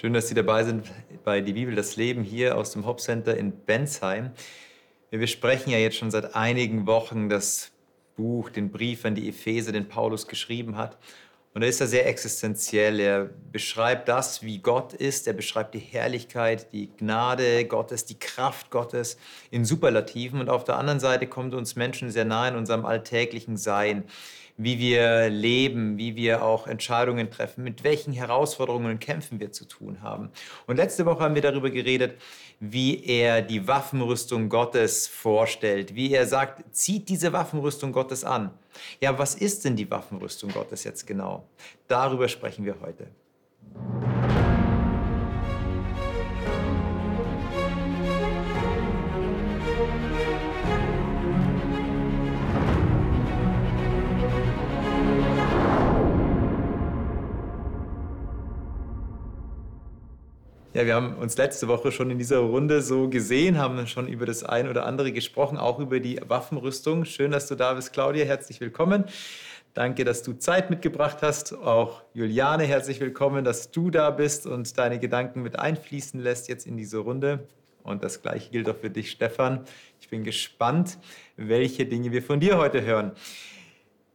Schön, dass Sie dabei sind bei Die Bibel, das Leben hier aus dem Hop Center in Bensheim. Wir sprechen ja jetzt schon seit einigen Wochen das Buch, den Brief an die Epheser, den Paulus geschrieben hat. Und er ist da sehr existenziell. Er beschreibt das, wie Gott ist. Er beschreibt die Herrlichkeit, die Gnade Gottes, die Kraft Gottes in Superlativen. Und auf der anderen Seite kommt uns Menschen sehr nahe in unserem alltäglichen Sein wie wir leben, wie wir auch Entscheidungen treffen, mit welchen Herausforderungen und Kämpfen wir zu tun haben. Und letzte Woche haben wir darüber geredet, wie er die Waffenrüstung Gottes vorstellt, wie er sagt, zieht diese Waffenrüstung Gottes an. Ja, was ist denn die Waffenrüstung Gottes jetzt genau? Darüber sprechen wir heute. Ja, wir haben uns letzte Woche schon in dieser Runde so gesehen, haben schon über das ein oder andere gesprochen, auch über die Waffenrüstung. Schön, dass du da bist, Claudia. Herzlich willkommen. Danke, dass du Zeit mitgebracht hast. Auch Juliane, herzlich willkommen, dass du da bist und deine Gedanken mit einfließen lässt jetzt in diese Runde. Und das gleiche gilt auch für dich, Stefan. Ich bin gespannt, welche Dinge wir von dir heute hören.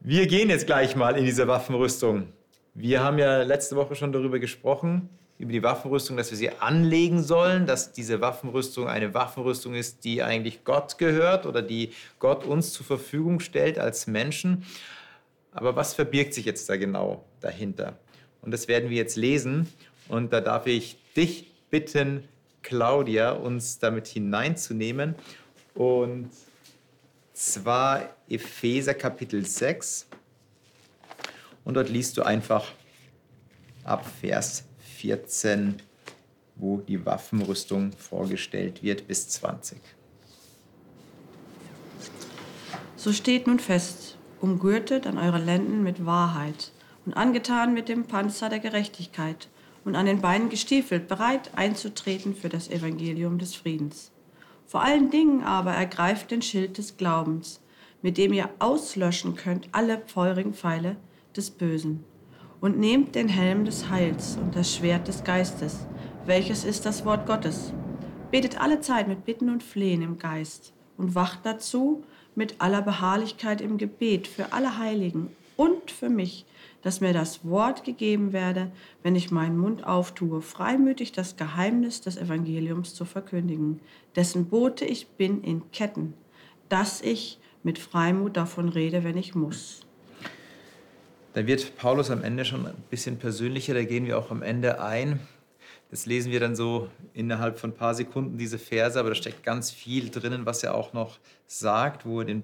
Wir gehen jetzt gleich mal in diese Waffenrüstung. Wir haben ja letzte Woche schon darüber gesprochen, über die Waffenrüstung, dass wir sie anlegen sollen, dass diese Waffenrüstung eine Waffenrüstung ist, die eigentlich Gott gehört oder die Gott uns zur Verfügung stellt als Menschen. Aber was verbirgt sich jetzt da genau dahinter? Und das werden wir jetzt lesen. Und da darf ich dich bitten, Claudia, uns damit hineinzunehmen. Und zwar Epheser Kapitel 6. Und dort liest du einfach ab Vers 14, wo die Waffenrüstung vorgestellt wird, bis 20. So steht nun fest, umgürtet an eure Lenden mit Wahrheit und angetan mit dem Panzer der Gerechtigkeit und an den Beinen gestiefelt, bereit einzutreten für das Evangelium des Friedens. Vor allen Dingen aber ergreift den Schild des Glaubens, mit dem ihr auslöschen könnt alle feurigen Pfeile des Bösen und nehmt den Helm des Heils und das Schwert des Geistes, welches ist das Wort Gottes. Betet alle Zeit mit Bitten und Flehen im Geist und wacht dazu mit aller Beharrlichkeit im Gebet für alle Heiligen und für mich, dass mir das Wort gegeben werde, wenn ich meinen Mund auftue, freimütig das Geheimnis des Evangeliums zu verkündigen, dessen Bote ich bin in Ketten, dass ich mit Freimut davon rede, wenn ich muss. Da wird Paulus am Ende schon ein bisschen persönlicher, da gehen wir auch am Ende ein. Das lesen wir dann so innerhalb von ein paar Sekunden, diese Verse, aber da steckt ganz viel drinnen, was er auch noch sagt, wo er den,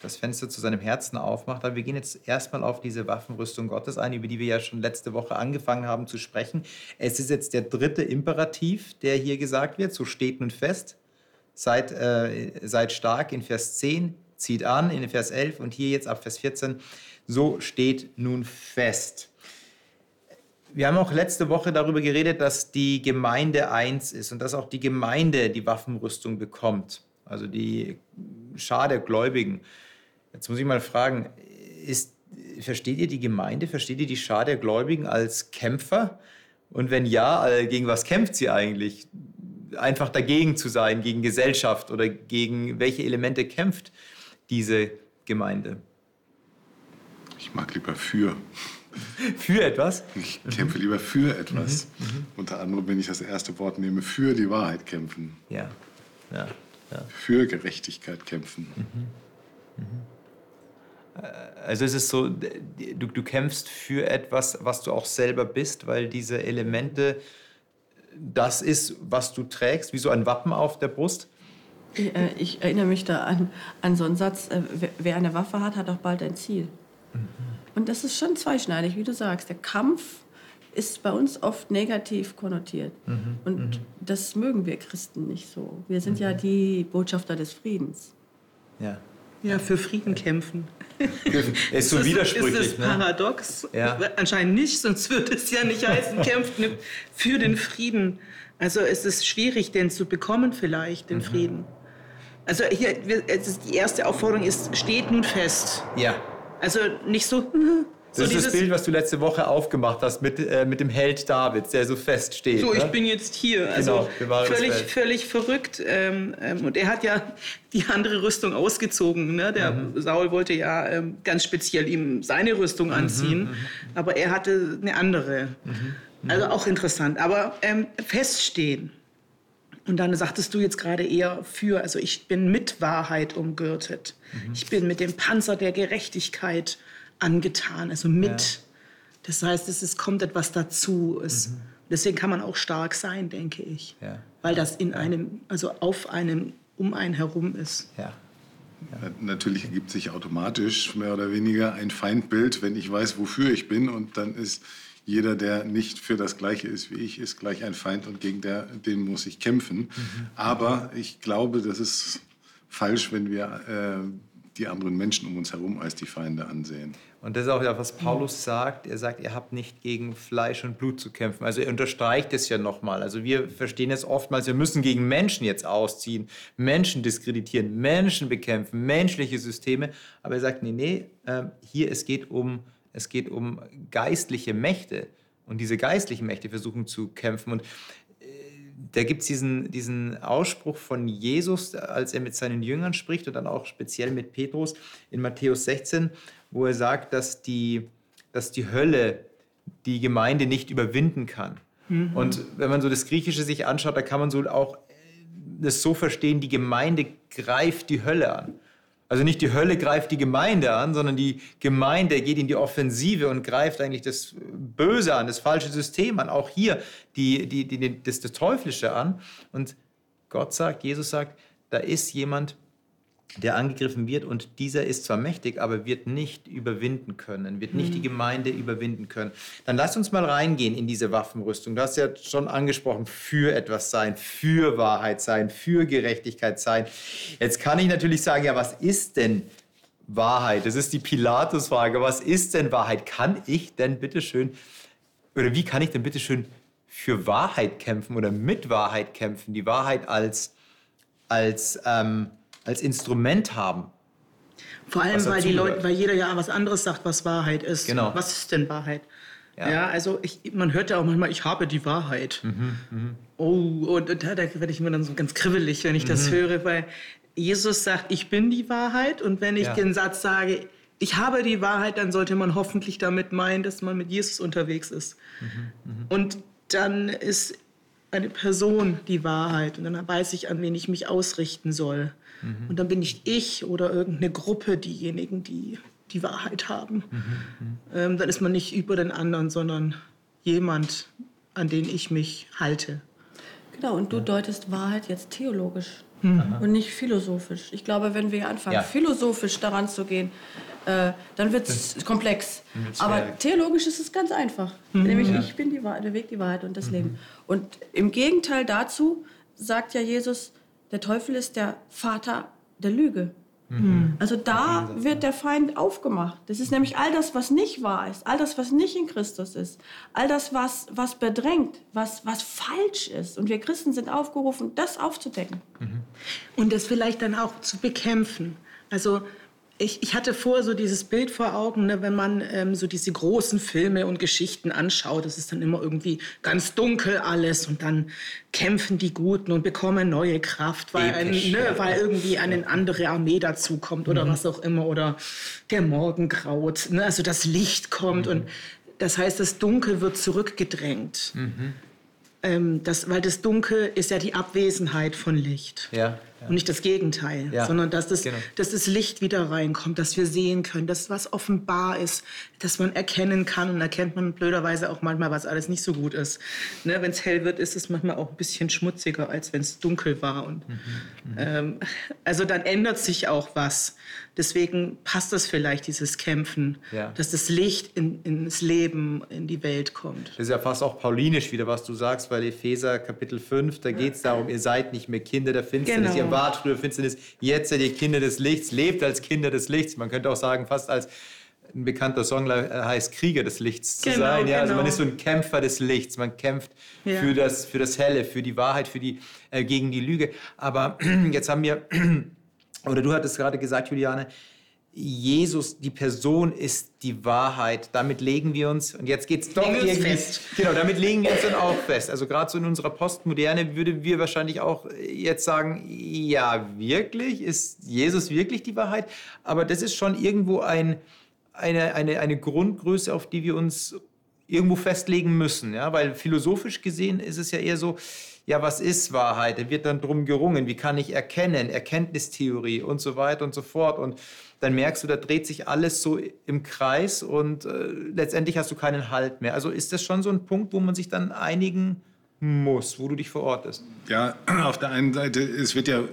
das Fenster zu seinem Herzen aufmacht. Aber wir gehen jetzt erstmal auf diese Waffenrüstung Gottes ein, über die wir ja schon letzte Woche angefangen haben zu sprechen. Es ist jetzt der dritte Imperativ, der hier gesagt wird, so steht nun fest. Seid, äh, seid stark in Vers 10, zieht an in Vers 11 und hier jetzt ab Vers 14 so steht nun fest. Wir haben auch letzte Woche darüber geredet, dass die Gemeinde eins ist und dass auch die Gemeinde die Waffenrüstung bekommt, also die Schar der Gläubigen. Jetzt muss ich mal fragen, ist, versteht ihr die Gemeinde, versteht ihr die Schar der Gläubigen als Kämpfer? Und wenn ja, gegen was kämpft sie eigentlich? Einfach dagegen zu sein, gegen Gesellschaft oder gegen welche Elemente kämpft diese Gemeinde? Ich mag lieber für. Für etwas? Ich kämpfe lieber für etwas. Mhm. Mhm. Unter anderem, wenn ich das erste Wort nehme, für die Wahrheit kämpfen. Ja. ja. ja. Für Gerechtigkeit kämpfen. Mhm. mhm. Äh, also es ist so, du, du kämpfst für etwas, was du auch selber bist, weil diese Elemente das ist, was du trägst, wie so ein Wappen auf der Brust. Ich, äh, ich erinnere mich da an, an so einen Satz, äh, wer eine Waffe hat, hat auch bald ein Ziel. Und das ist schon zweischneidig, wie du sagst. Der Kampf ist bei uns oft negativ konnotiert. Mhm. Und mhm. das mögen wir Christen nicht so. Wir sind mhm. ja die Botschafter des Friedens. Ja. Ja, für Frieden kämpfen. ist so widersprüchlich. Ist das paradox? Ne? Ja. Anscheinend nicht, sonst würde es ja nicht heißen, kämpft für den Frieden. Also es ist schwierig, den zu bekommen vielleicht, den mhm. Frieden. Also hier, die erste Aufforderung ist, steht nun fest. Ja. Also nicht so, Das so ist das Bild, was du letzte Woche aufgemacht hast mit, äh, mit dem Held Davids, der so fest steht. So, ne? ich bin jetzt hier. Also genau, völlig, völlig verrückt. Ähm, ähm, und er hat ja die andere Rüstung ausgezogen. Ne? Der mhm. Saul wollte ja ähm, ganz speziell ihm seine Rüstung mhm, anziehen, mhm. aber er hatte eine andere. Mhm. Also auch interessant. Aber ähm, feststehen. Und dann sagtest du jetzt gerade eher für, also ich bin mit Wahrheit umgürtet. Mhm. Ich bin mit dem Panzer der Gerechtigkeit angetan, also mit. Ja. Das heißt, es ist, kommt etwas dazu. Es, mhm. Deswegen kann man auch stark sein, denke ich. Ja. Weil das in einem, also auf einem, um einen herum ist. Ja. Ja. Natürlich ergibt sich automatisch mehr oder weniger ein Feindbild, wenn ich weiß, wofür ich bin. Und dann ist jeder, der nicht für das Gleiche ist wie ich, ist gleich ein Feind und gegen der, den muss ich kämpfen. Mhm. Aber ich glaube, das ist falsch, wenn wir äh, die anderen Menschen um uns herum als die Feinde ansehen. Und das ist auch ja, was Paulus sagt. Er sagt, ihr habt nicht gegen Fleisch und Blut zu kämpfen. Also er unterstreicht es ja nochmal. Also wir verstehen es oftmals, wir müssen gegen Menschen jetzt ausziehen, Menschen diskreditieren, Menschen bekämpfen, menschliche Systeme. Aber er sagt, nee, nee, ähm, hier es geht um, es geht um geistliche Mächte. Und diese geistlichen Mächte versuchen zu kämpfen. Und da gibt es diesen, diesen Ausspruch von Jesus, als er mit seinen Jüngern spricht und dann auch speziell mit Petrus in Matthäus 16, wo er sagt, dass die, dass die Hölle die Gemeinde nicht überwinden kann. Mhm. Und wenn man so das Griechische sich anschaut, da kann man so auch das so verstehen, die Gemeinde greift die Hölle an. Also nicht die Hölle greift die Gemeinde an, sondern die Gemeinde geht in die Offensive und greift eigentlich das Böse an, das falsche System an, auch hier die, die, die, das, das Teuflische an. Und Gott sagt, Jesus sagt, da ist jemand, der angegriffen wird und dieser ist zwar mächtig, aber wird nicht überwinden können, wird nicht die mhm. Gemeinde überwinden können. Dann lass uns mal reingehen in diese Waffenrüstung. Du hast ja schon angesprochen, für etwas sein, für Wahrheit sein, für Gerechtigkeit sein. Jetzt kann ich natürlich sagen, ja, was ist denn Wahrheit? Das ist die Pilatus-Frage. Was ist denn Wahrheit? Kann ich denn bitteschön, oder wie kann ich denn bitteschön für Wahrheit kämpfen oder mit Wahrheit kämpfen? Die Wahrheit als, als ähm, als Instrument haben. Vor allem, weil, die Leute, weil jeder ja was anderes sagt, was Wahrheit ist. Genau. Was ist denn Wahrheit? Ja, ja also ich, man hört ja auch manchmal, ich habe die Wahrheit. Mhm, mh. Oh, und da, da werde ich mir dann so ganz kribbelig, wenn ich mhm. das höre, weil Jesus sagt, ich bin die Wahrheit. Und wenn ich ja. den Satz sage, ich habe die Wahrheit, dann sollte man hoffentlich damit meinen, dass man mit Jesus unterwegs ist. Mhm, mh. Und dann ist eine Person die Wahrheit und dann weiß ich, an wen ich mich ausrichten soll. Mhm. Und dann bin nicht ich oder irgendeine Gruppe diejenigen, die die Wahrheit haben. Mhm. mhm. Ähm, dann ist man nicht über den anderen, sondern jemand, an den ich mich halte. Genau, und du deutest Wahrheit jetzt theologisch mhm. und nicht philosophisch. Ich glaube, wenn wir anfangen, ja. philosophisch daran zu gehen, äh, dann wird es komplex. Aber theologisch ist es ganz einfach. Mhm. Nämlich, ja. ich bin die Wahrheit, der Weg, die Wahrheit und das mhm. Leben. Und im Gegenteil dazu sagt ja Jesus, der Teufel ist der Vater der Lüge. Mhm. Also da wird der Feind aufgemacht. Das ist nämlich all das, was nicht wahr ist, all das, was nicht in Christus ist, all das, was, was bedrängt, was, was falsch ist. Und wir Christen sind aufgerufen, das aufzudecken. Mhm. Und das vielleicht dann auch zu bekämpfen. Also ich, ich hatte vorher so dieses Bild vor Augen, ne, wenn man ähm, so diese großen Filme und Geschichten anschaut, das ist dann immer irgendwie ganz dunkel alles und dann kämpfen die Guten und bekommen neue Kraft, weil, Episch, ein, ne, ja. weil irgendwie eine andere Armee dazukommt oder mhm. was auch immer oder der Morgen graut, ne, also das Licht kommt mhm. und das heißt, das Dunkel wird zurückgedrängt. Mhm. Ähm, das, weil das Dunkel ist ja die Abwesenheit von Licht. Ja. Und nicht das Gegenteil, ja. sondern dass das, genau. dass das Licht wieder reinkommt, dass wir sehen können, dass was offenbar ist, dass man erkennen kann. Und erkennt man blöderweise auch manchmal, was alles nicht so gut ist. Ne, wenn es hell wird, ist es manchmal auch ein bisschen schmutziger, als wenn es dunkel war. Und, mhm. Mhm. Ähm, also dann ändert sich auch was. Deswegen passt das vielleicht, dieses Kämpfen, ja. dass das Licht in, ins Leben, in die Welt kommt. Das ist ja fast auch paulinisch wieder, was du sagst, weil Epheser Kapitel 5, da geht es darum, ihr seid nicht mehr Kinder der Finsternis, genau. Wart früher Finsternis, jetzt seid ihr Kinder des Lichts, lebt als Kinder des Lichts. Man könnte auch sagen, fast als ein bekannter Song heißt Krieger des Lichts zu genau, sein. Ja, genau. Also man genau. ist so ein Kämpfer des Lichts. Man kämpft ja. für, das, für das Helle, für die Wahrheit, für die, äh, gegen die Lüge. Aber jetzt haben wir oder du hattest gerade gesagt, Juliane, Jesus, die Person ist die Wahrheit. Damit legen wir uns, und jetzt geht es doch legen irgendwie. Fest. Genau, damit legen wir uns dann auch fest. Also gerade so in unserer Postmoderne würden wir wahrscheinlich auch jetzt sagen, ja, wirklich, ist Jesus wirklich die Wahrheit? Aber das ist schon irgendwo ein, eine, eine, eine Grundgröße, auf die wir uns irgendwo festlegen müssen. Ja? Weil philosophisch gesehen ist es ja eher so, ja, was ist Wahrheit? Da wird dann drum gerungen, wie kann ich erkennen, Erkenntnistheorie und so weiter und so fort. Und dann merkst du, da dreht sich alles so im Kreis und äh, letztendlich hast du keinen Halt mehr. Also ist das schon so ein Punkt, wo man sich dann einigen muss, wo du dich verortest? Ja, auf der einen Seite, es wird ja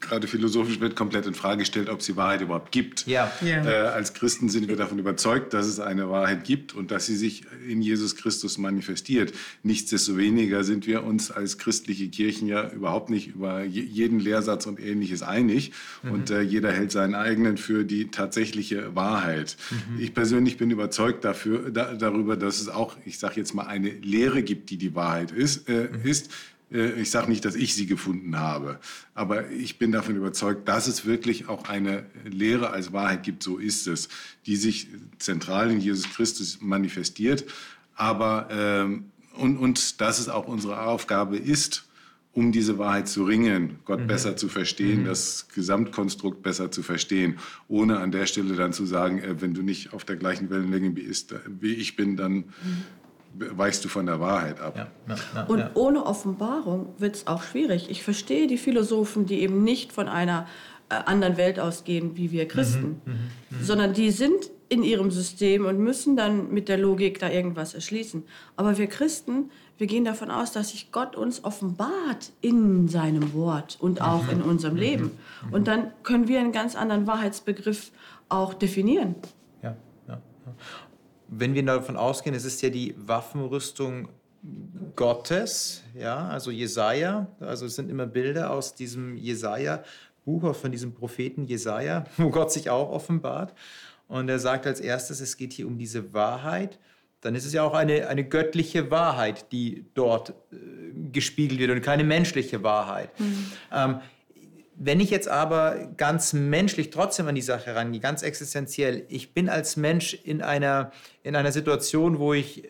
gerade philosophisch wird komplett in Frage gestellt, ob es die Wahrheit überhaupt gibt. Ja. ja. Äh, als Christen sind wir davon überzeugt, dass es eine Wahrheit gibt und dass sie sich in Jesus Christus manifestiert. Nichtsdestoweniger sind wir uns als christliche Kirchen ja überhaupt nicht über jeden Lehrsatz und Ähnliches einig mhm. und äh, jeder hält seinen eigenen für die tatsächliche Wahrheit. Mhm. Ich persönlich bin überzeugt dafür, da, darüber, dass es auch, ich sage jetzt mal, eine Lehre gibt, die die Wahrheit ist. Äh, mhm. ist ich sage nicht, dass ich sie gefunden habe, aber ich bin davon überzeugt, dass es wirklich auch eine Lehre als Wahrheit gibt, so ist es, die sich zentral in Jesus Christus manifestiert, aber ähm, und, und dass es auch unsere Aufgabe ist, um diese Wahrheit zu ringen, Gott mhm. besser zu verstehen, mhm. das Gesamtkonstrukt besser zu verstehen, ohne an der Stelle dann zu sagen, äh, wenn du nicht auf der gleichen Wellenlänge wie ich bin, dann mhm weichst du von der Wahrheit ab. Ja, ja, ja, und ohne Offenbarung wird es auch schwierig. Ich verstehe die Philosophen, die eben nicht von einer äh, anderen Welt ausgehen wie wir Christen, mhm, mh, mh. sondern die sind in ihrem System und müssen dann mit der Logik da irgendwas erschließen. Aber wir Christen, wir gehen davon aus, dass sich Gott uns offenbart in seinem Wort und auch mhm. in unserem mhm. Leben. Mhm. Und dann können wir einen ganz anderen Wahrheitsbegriff auch definieren. Ja, ja wenn wir davon ausgehen, es ist ja die Waffenrüstung Gottes, ja, also Jesaja, also es sind immer Bilder aus diesem Jesaja-Buch, von diesem Propheten Jesaja, wo Gott sich auch offenbart. Und er sagt als erstes, es geht hier um diese Wahrheit. Dann ist es ja auch eine, eine göttliche Wahrheit, die dort äh, gespiegelt wird und keine menschliche Wahrheit. Mhm. Ähm, wenn ich jetzt aber ganz menschlich trotzdem an die Sache rangehe, ganz existenziell, ich bin als Mensch in einer, in einer Situation, wo ich,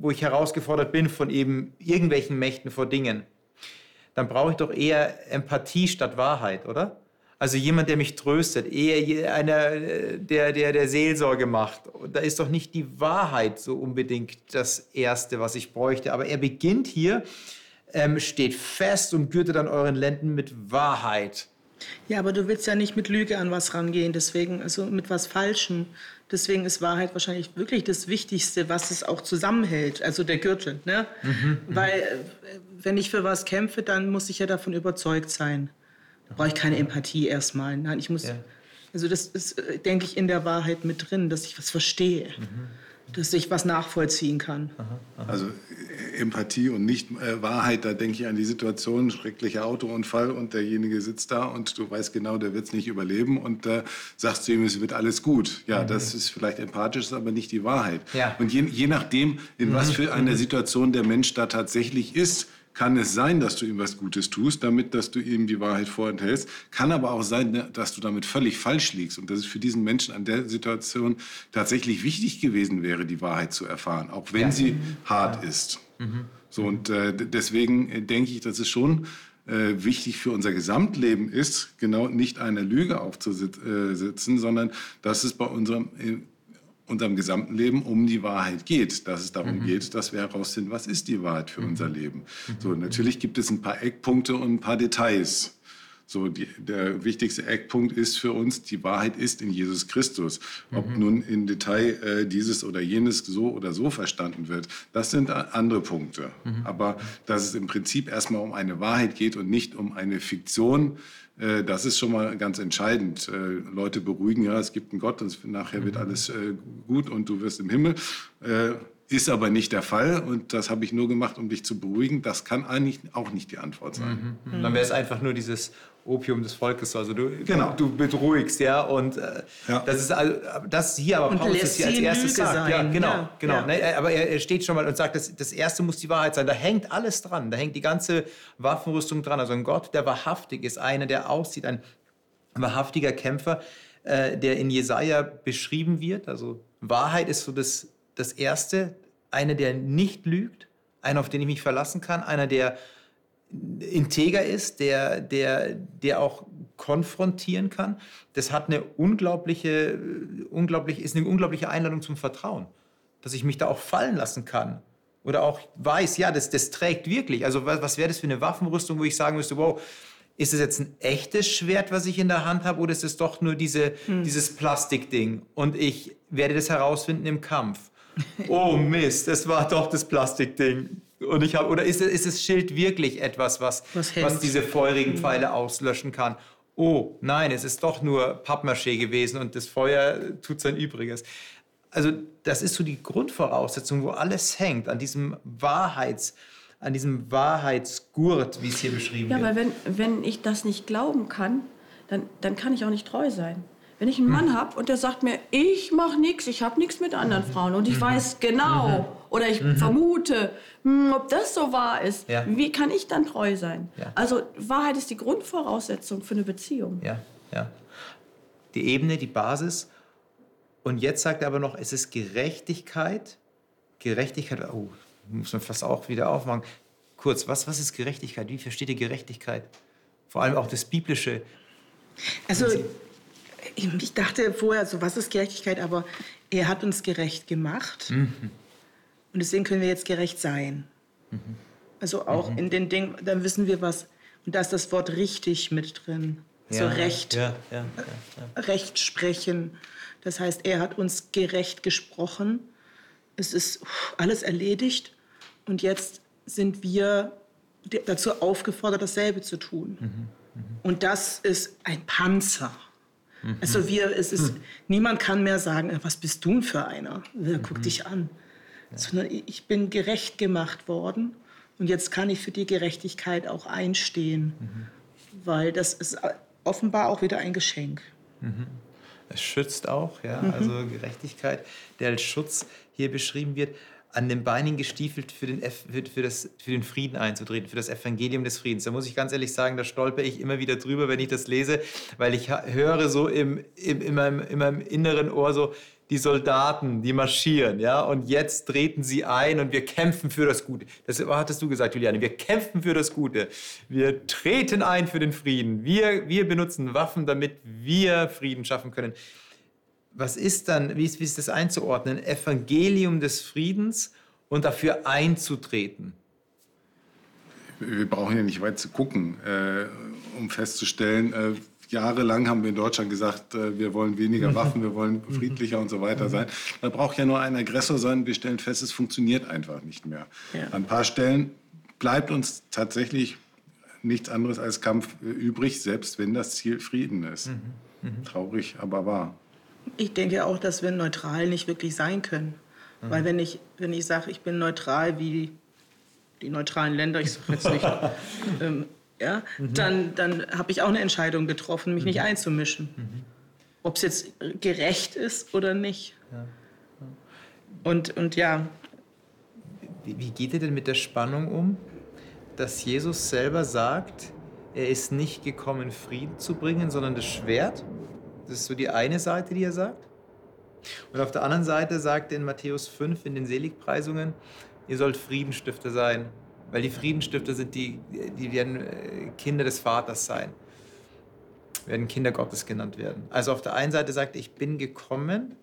wo ich herausgefordert bin von eben irgendwelchen Mächten vor Dingen, dann brauche ich doch eher Empathie statt Wahrheit, oder? Also jemand, der mich tröstet, eher einer, der, der, der Seelsorge macht. Da ist doch nicht die Wahrheit so unbedingt das Erste, was ich bräuchte. Aber er beginnt hier ähm, steht fest und gürtet an euren Lenden mit Wahrheit. Ja, aber du willst ja nicht mit Lüge an was rangehen, deswegen, also mit was Falschem. Deswegen ist Wahrheit wahrscheinlich wirklich das Wichtigste, was es auch zusammenhält, also der Gürtel. Ne? Mhm, mhm. Weil, äh, wenn ich für was kämpfe, dann muss ich ja davon überzeugt sein. Da brauche ich keine Empathie erstmal. Nein, ich muss. Ja. Also, das ist, äh, denke ich, in der Wahrheit mit drin, dass ich was verstehe. Mhm dass ich was nachvollziehen kann. Aha, aha. Also äh, Empathie und nicht äh, Wahrheit, da denke ich an die Situation, schrecklicher Autounfall und derjenige sitzt da und du weißt genau, der wird es nicht überleben und äh, sagst du ihm, es wird alles gut. Ja, mhm. das ist vielleicht empathisch, ist aber nicht die Wahrheit. Ja. Und je, je nachdem, in mhm. was für einer Situation der Mensch da tatsächlich ist, kann es sein, dass du ihm was Gutes tust, damit, dass du ihm die Wahrheit vorenthältst. Kann aber auch sein, ne, dass du damit völlig falsch liegst und dass es für diesen Menschen an der Situation tatsächlich wichtig gewesen wäre, die Wahrheit zu erfahren, auch wenn ja. sie hart ja. ist. Mhm. So, und äh, deswegen äh, denke ich, dass es schon äh, wichtig für unser Gesamtleben ist, genau nicht einer Lüge aufzusitzen, äh, sondern dass es bei unserem unserem gesamten Leben um die Wahrheit geht, dass es darum mhm. geht, dass wir herausfinden, was ist die Wahrheit für mhm. unser Leben. Mhm. So, natürlich gibt es ein paar Eckpunkte und ein paar Details. So, die, der wichtigste Eckpunkt ist für uns, die Wahrheit ist in Jesus Christus. Ob mhm. nun im Detail äh, dieses oder jenes so oder so verstanden wird, das sind andere Punkte. Mhm. Aber dass es im Prinzip erstmal um eine Wahrheit geht und nicht um eine Fiktion, das ist schon mal ganz entscheidend. Äh, Leute beruhigen, ja, es gibt einen Gott und nachher wird mhm. alles äh, gut und du wirst im Himmel. Ist aber nicht der Fall und das habe ich nur gemacht, um dich zu beruhigen. Das kann eigentlich auch nicht die Antwort sein. Mhm. Dann wäre es einfach nur dieses Opium des Volkes. Also du, genau. du, beruhigst, ja. Und äh, ja. das ist also, das hier aber Paulus hier als erstes sagt. Sein. Ja, genau, ja. genau. Ja. Ne, aber er, er, steht schon mal und sagt, das, das erste muss die Wahrheit sein. Da hängt alles dran. Da hängt die ganze Waffenrüstung dran. Also ein Gott, der wahrhaftig ist, einer, der aussieht, ein wahrhaftiger Kämpfer äh, der in Jesaja beschrieben wird. Also Wahrheit ist so das, das Erste. Einer, der nicht lügt, einer, auf den ich mich verlassen kann, einer, der integer ist, der, der, der auch konfrontieren kann. Das hat eine unglaubliche, unglaublich, ist eine unglaubliche Einladung zum Vertrauen, dass ich mich da auch fallen lassen kann oder auch weiß, ja, das, das trägt wirklich. Also was, was wäre das für eine Waffenrüstung, wo ich sagen müsste, wow, ist es jetzt ein echtes Schwert, was ich in der Hand habe, oder ist es doch nur diese, hm. dieses Plastikding? Und ich werde das herausfinden im Kampf. Oh Mist, es war doch das Plastikding. Und ich habe, oder ist, ist das Schild wirklich etwas, was, was, was diese feurigen hm. Pfeile auslöschen kann? Oh nein, es ist doch nur Pappmaché gewesen und das Feuer tut sein Übriges. Also das ist so die Grundvoraussetzung, wo alles hängt, an diesem Wahrheits, an diesem Wahrheitsgurt, wie es hier beschrieben ja, wird. Ja, aber wenn, wenn ich das nicht glauben kann, dann, dann kann ich auch nicht treu sein. Wenn ich einen Mann hm. habe und der sagt mir, ich mache nichts, ich habe nichts mit anderen Frauen und ich mhm. weiß genau mhm. oder ich mhm. vermute, mh, hm, ob das so wahr ist, ja. wie kann ich dann treu sein? Ja. Also Wahrheit ist die Grundvoraussetzung für eine Beziehung. Ja, ja. Die Ebene, die Basis. Und jetzt sagt er aber noch, es ist Gerechtigkeit. Gerechtigkeit, oh, muss man fast auch wieder aufmachen. Kurz, was, was ist Gerechtigkeit? Wie versteht ihr Gerechtigkeit? Vor allem auch das Biblische. Also ich dachte vorher, so was ist Gerechtigkeit, aber er hat uns gerecht gemacht. Mhm. Und deswegen können wir jetzt gerecht sein. Mhm. Also auch mhm. in den Dingen, dann wissen wir was. Und da ist das Wort richtig mit drin. Ja, so Recht. Ja, ja, Recht sprechen. Das heißt, er hat uns gerecht gesprochen. Es ist alles erledigt. Und jetzt sind wir dazu aufgefordert, dasselbe zu tun. Mhm. Mhm. Und das ist ein Panzer. Mhm. Also wir, es ist, mhm. niemand kann mehr sagen, äh, was bist du für einer? Wer guckt mhm. dich an? Ja. Sondern ich bin gerecht gemacht worden und jetzt kann ich für die Gerechtigkeit auch einstehen, mhm. weil das ist äh, offenbar auch wieder ein Geschenk. Mhm. Es schützt auch, ja, also Gerechtigkeit, der als Schutz hier beschrieben wird an den Beinen gestiefelt für den, für, für, das, für den Frieden einzutreten, für das Evangelium des Friedens. Da muss ich ganz ehrlich sagen, da stolper ich immer wieder drüber, wenn ich das lese, weil ich höre so im, im, in, meinem, in meinem inneren Ohr so, die Soldaten, die marschieren, ja, und jetzt treten sie ein und wir kämpfen für das Gute. Das hattest du gesagt, Juliane, wir kämpfen für das Gute. Wir treten ein für den Frieden. Wir, wir benutzen Waffen, damit wir Frieden schaffen können was ist dann, wie ist, wie ist das einzuordnen? Evangelium des Friedens und dafür einzutreten. Wir brauchen ja nicht weit zu gucken, äh, um festzustellen, äh, jahrelang haben wir in Deutschland gesagt, äh, wir wollen weniger Waffen, wir wollen friedlicher und so weiter sein. Da braucht ja nur ein Aggressor sein. Wir stellen fest, es funktioniert einfach nicht mehr. Ja. An ein paar Stellen bleibt uns tatsächlich nichts anderes als Kampf äh, übrig, selbst wenn das Ziel Frieden ist. Mhm. Mhm. Traurig, aber wahr. Ich denke auch, dass wir neutral nicht wirklich sein können. Mhm. Weil wenn ich, wenn ich sage, ich bin neutral wie die neutralen Länder, ich sage jetzt nicht, ähm, ja, mhm. dann, dann habe ich auch eine Entscheidung getroffen, mich mhm. nicht einzumischen. Mhm. Ob es jetzt gerecht ist oder nicht. Ja. Ja. Und, und ja. Wie, wie geht ihr denn mit der Spannung um, dass Jesus selber sagt, er ist nicht gekommen, Frieden zu bringen, sondern das Schwert? Das ist so die eine Seite, die er sagt. Und auf der anderen Seite sagt er in Matthäus 5 in den Seligpreisungen, ihr sollt Friedenstifter sein, weil die Friedenstifter sind die, die werden äh, Kinder des Vaters sein, werden Kinder Gottes genannt werden. Also auf der einen Seite sagt er, ich bin gekommen,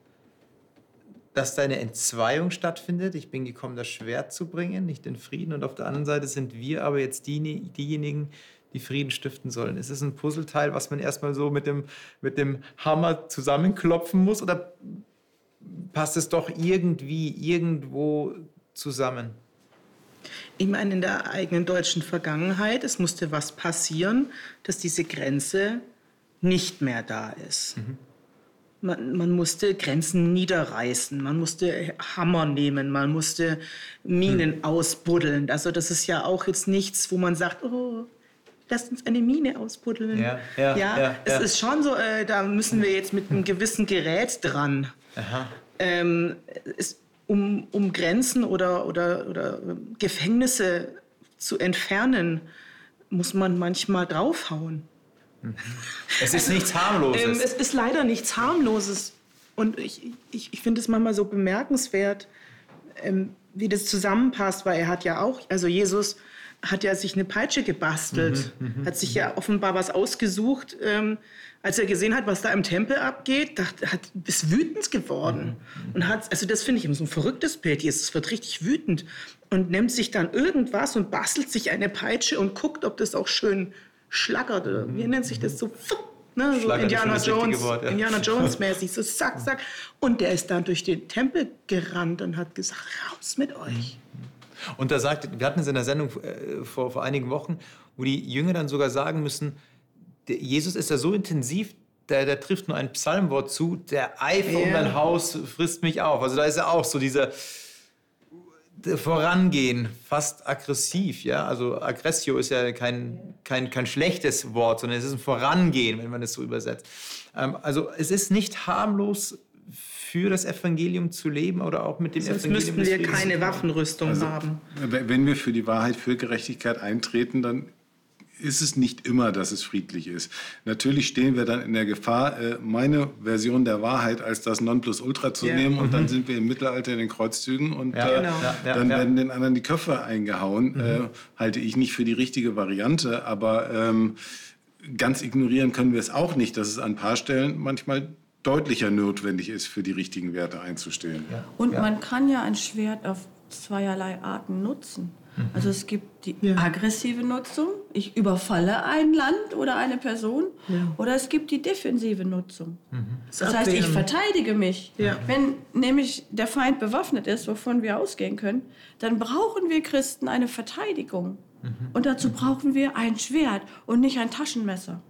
dass deine Entzweiung stattfindet. Ich bin gekommen, das Schwert zu bringen, nicht den Frieden. Und auf der anderen Seite sind wir aber jetzt die, diejenigen, die Frieden stiften sollen? Ist es ein Puzzleteil, was man erstmal so mit dem, mit dem Hammer zusammenklopfen muss oder passt es doch irgendwie irgendwo zusammen? Ich meine, in der eigenen deutschen Vergangenheit, es musste was passieren, dass diese Grenze nicht mehr da ist. Mhm. Man, man, musste Grenzen niederreißen, man musste Hammer nehmen, man musste Minen mhm. ausbuddeln. Also das ist ja auch jetzt nichts, wo man sagt, oh, lasst uns eine Mine ausbuddeln. Ja, ja, ja, ja es ja. ist schon so, äh, da müssen wir jetzt mit einem gewissen Gerät dran. Ähm, es, um, um Grenzen oder, oder, oder Gefängnisse zu entfernen, muss man manchmal draufhauen. Es ist nichts harmloses. ähm, es ist leider nichts harmloses. Und ich, ich, ich finde es manchmal so bemerkenswert, ähm, wie das zusammenpasst, weil er hat ja auch, also Jesus hat ja sich eine Peitsche gebastelt, mhm, mhm hat sich ja offenbar was ausgesucht. Ähm, als er gesehen hat, was da im Tempel abgeht, dachte, hat, ist wütend geworden. Mhm, und hat, also das finde ich immer so ein verrücktes Bild. Jesus wird richtig wütend und nimmt sich dann irgendwas und bastelt sich eine Peitsche und guckt, ob das auch schön schlackert. Oder wie nennt sich das so? Ne, so Indiana Jones, Wort, ja. Indiana Jones mäßig, so zack, zack. Und der ist dann durch den Tempel gerannt und hat gesagt, raus mit euch. Und da sagt, wir hatten es in der Sendung äh, vor, vor einigen Wochen, wo die Jünger dann sogar sagen müssen, der, Jesus ist da so intensiv, der, der trifft nur ein Psalmwort zu, der Eifer yeah. um dein Haus frisst mich auf. Also da ist ja auch so dieser Vorangehen, fast aggressiv, ja. Also Aggressio ist ja kein, kein, kein schlechtes Wort, sondern es ist ein Vorangehen, wenn man es so übersetzt. Ähm, also es ist nicht harmlos für das Evangelium zu leben oder auch mit dem Sonst Evangelium. müssten wir keine Waffenrüstung also, haben. Wenn wir für die Wahrheit, für Gerechtigkeit eintreten, dann ist es nicht immer, dass es friedlich ist. Natürlich stehen wir dann in der Gefahr, äh, meine Version der Wahrheit als das Nonplusultra zu yeah. nehmen und mhm. dann sind wir im Mittelalter in den Kreuzzügen und ja, äh, genau. ja, dann ja, werden den anderen die Köpfe eingehauen. Mhm. Äh, halte ich nicht für die richtige Variante, aber ähm, ganz ignorieren können wir es auch nicht, dass es an ein paar Stellen manchmal deutlicher notwendig ist, für die richtigen Werte einzustehen. Und man kann ja ein Schwert auf zweierlei Arten nutzen. Also es gibt die ja. aggressive Nutzung, ich überfalle ein Land oder eine Person, ja. oder es gibt die defensive Nutzung. Mhm. Das, das heißt, ich verteidige mich. Ja. Wenn nämlich der Feind bewaffnet ist, wovon wir ausgehen können, dann brauchen wir Christen eine Verteidigung. Mhm. Und dazu brauchen wir ein Schwert und nicht ein Taschenmesser.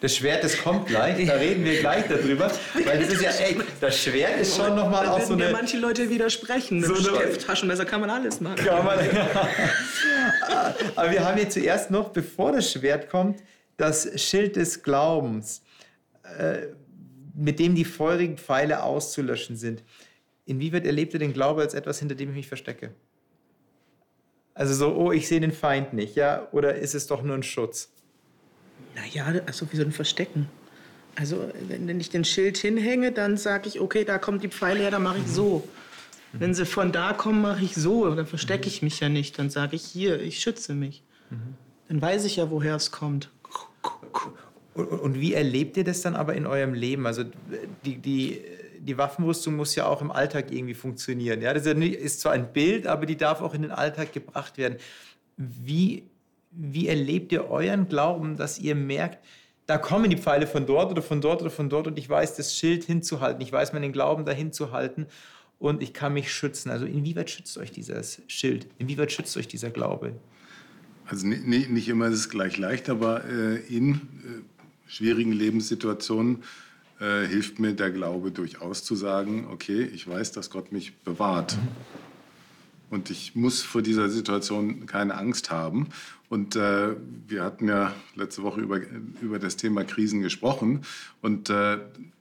Das Schwert, das kommt gleich, da reden wir gleich darüber. Weil das ist ja, ey, das Schwert ist schon nochmal auch so eine... manche Leute widersprechen. Mit so Stift, Taschenmesser kann man alles machen. Kann man, Aber wir haben hier zuerst noch, bevor das Schwert kommt, das Schild des Glaubens, äh, mit dem die feurigen Pfeile auszulöschen sind. Inwieweit erlebt ihr den Glaube als etwas, hinter dem ich mich verstecke? Also so, oh, ich sehe den Feind nicht, ja? Oder ist es doch nur ein Schutz? Naja, also wie so ein Verstecken. Also wenn ich den Schild hinhänge, dann sage ich, okay, da kommt die Pfeile her, dann mache ich so. Mhm. Wenn sie von da kommen, mache ich so. Dann verstecke ich mich ja nicht. Dann sage ich hier, ich schütze mich. Mhm. Dann weiß ich ja, woher es kommt. Und, und, wie erlebt ihr das dann aber in eurem Leben? Also die, die, die Waffenrüstung muss ja auch im Alltag irgendwie funktionieren. Ja? Das ist zwar ein Bild, aber die darf auch in den Alltag gebracht werden. Wie wie erlebt ihr euren Glauben, dass ihr merkt, da kommen die Pfeile von dort oder von dort oder von dort und ich weiß, das Schild hinzuhalten, ich weiß meinen Glauben dahin zu halten und ich kann mich schützen. Also inwieweit schützt euch dieses Schild? Inwieweit schützt euch dieser Glaube? Also nicht, nicht immer ist es gleich leicht, aber äh, in äh, schwierigen Lebenssituationen äh, hilft mir der Glaube durchaus zu sagen, okay, ich weiß, dass Gott mich bewahrt. Mhm. Und ich muss vor dieser Situation keine Angst haben. Und äh, wir hatten ja letzte Woche über, über das Thema Krisen gesprochen. Und äh,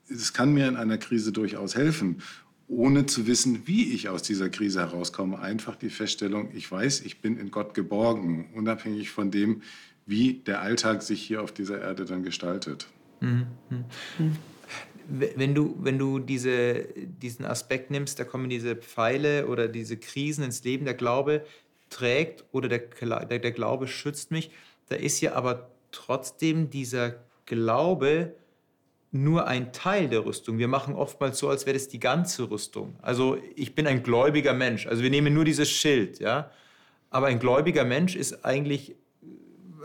es kann mir in einer Krise durchaus helfen, ohne zu wissen, wie ich aus dieser Krise herauskomme. Einfach die Feststellung, ich weiß, ich bin in Gott geborgen, unabhängig von dem, wie der Alltag sich hier auf dieser Erde dann gestaltet. Mhm. Mhm wenn du, wenn du diese, diesen Aspekt nimmst, da kommen diese Pfeile oder diese Krisen ins Leben, der Glaube trägt oder der, der, der Glaube schützt mich, da ist ja aber trotzdem dieser Glaube nur ein Teil der Rüstung. Wir machen oftmals so, als wäre das die ganze Rüstung. Also ich bin ein gläubiger Mensch. Also wir nehmen nur dieses Schild, ja. Aber ein gläubiger Mensch ist eigentlich,